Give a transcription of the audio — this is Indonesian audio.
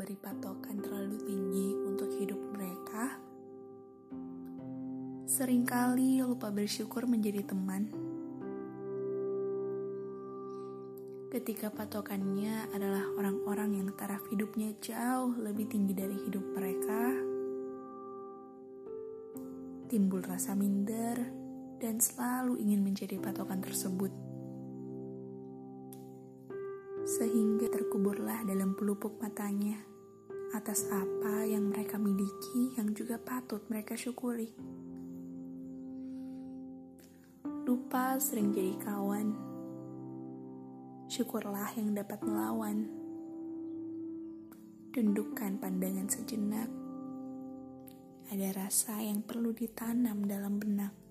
memberi patokan terlalu tinggi untuk hidup mereka, sering kali lupa bersyukur menjadi teman. Ketika patokannya adalah orang-orang yang taraf hidupnya jauh lebih tinggi dari hidup mereka, timbul rasa minder dan selalu ingin menjadi patokan tersebut sehingga terkuburlah dalam pelupuk matanya atas apa yang mereka miliki yang juga patut mereka syukuri. Lupa sering jadi kawan. Syukurlah yang dapat melawan. Tundukkan pandangan sejenak. Ada rasa yang perlu ditanam dalam benak.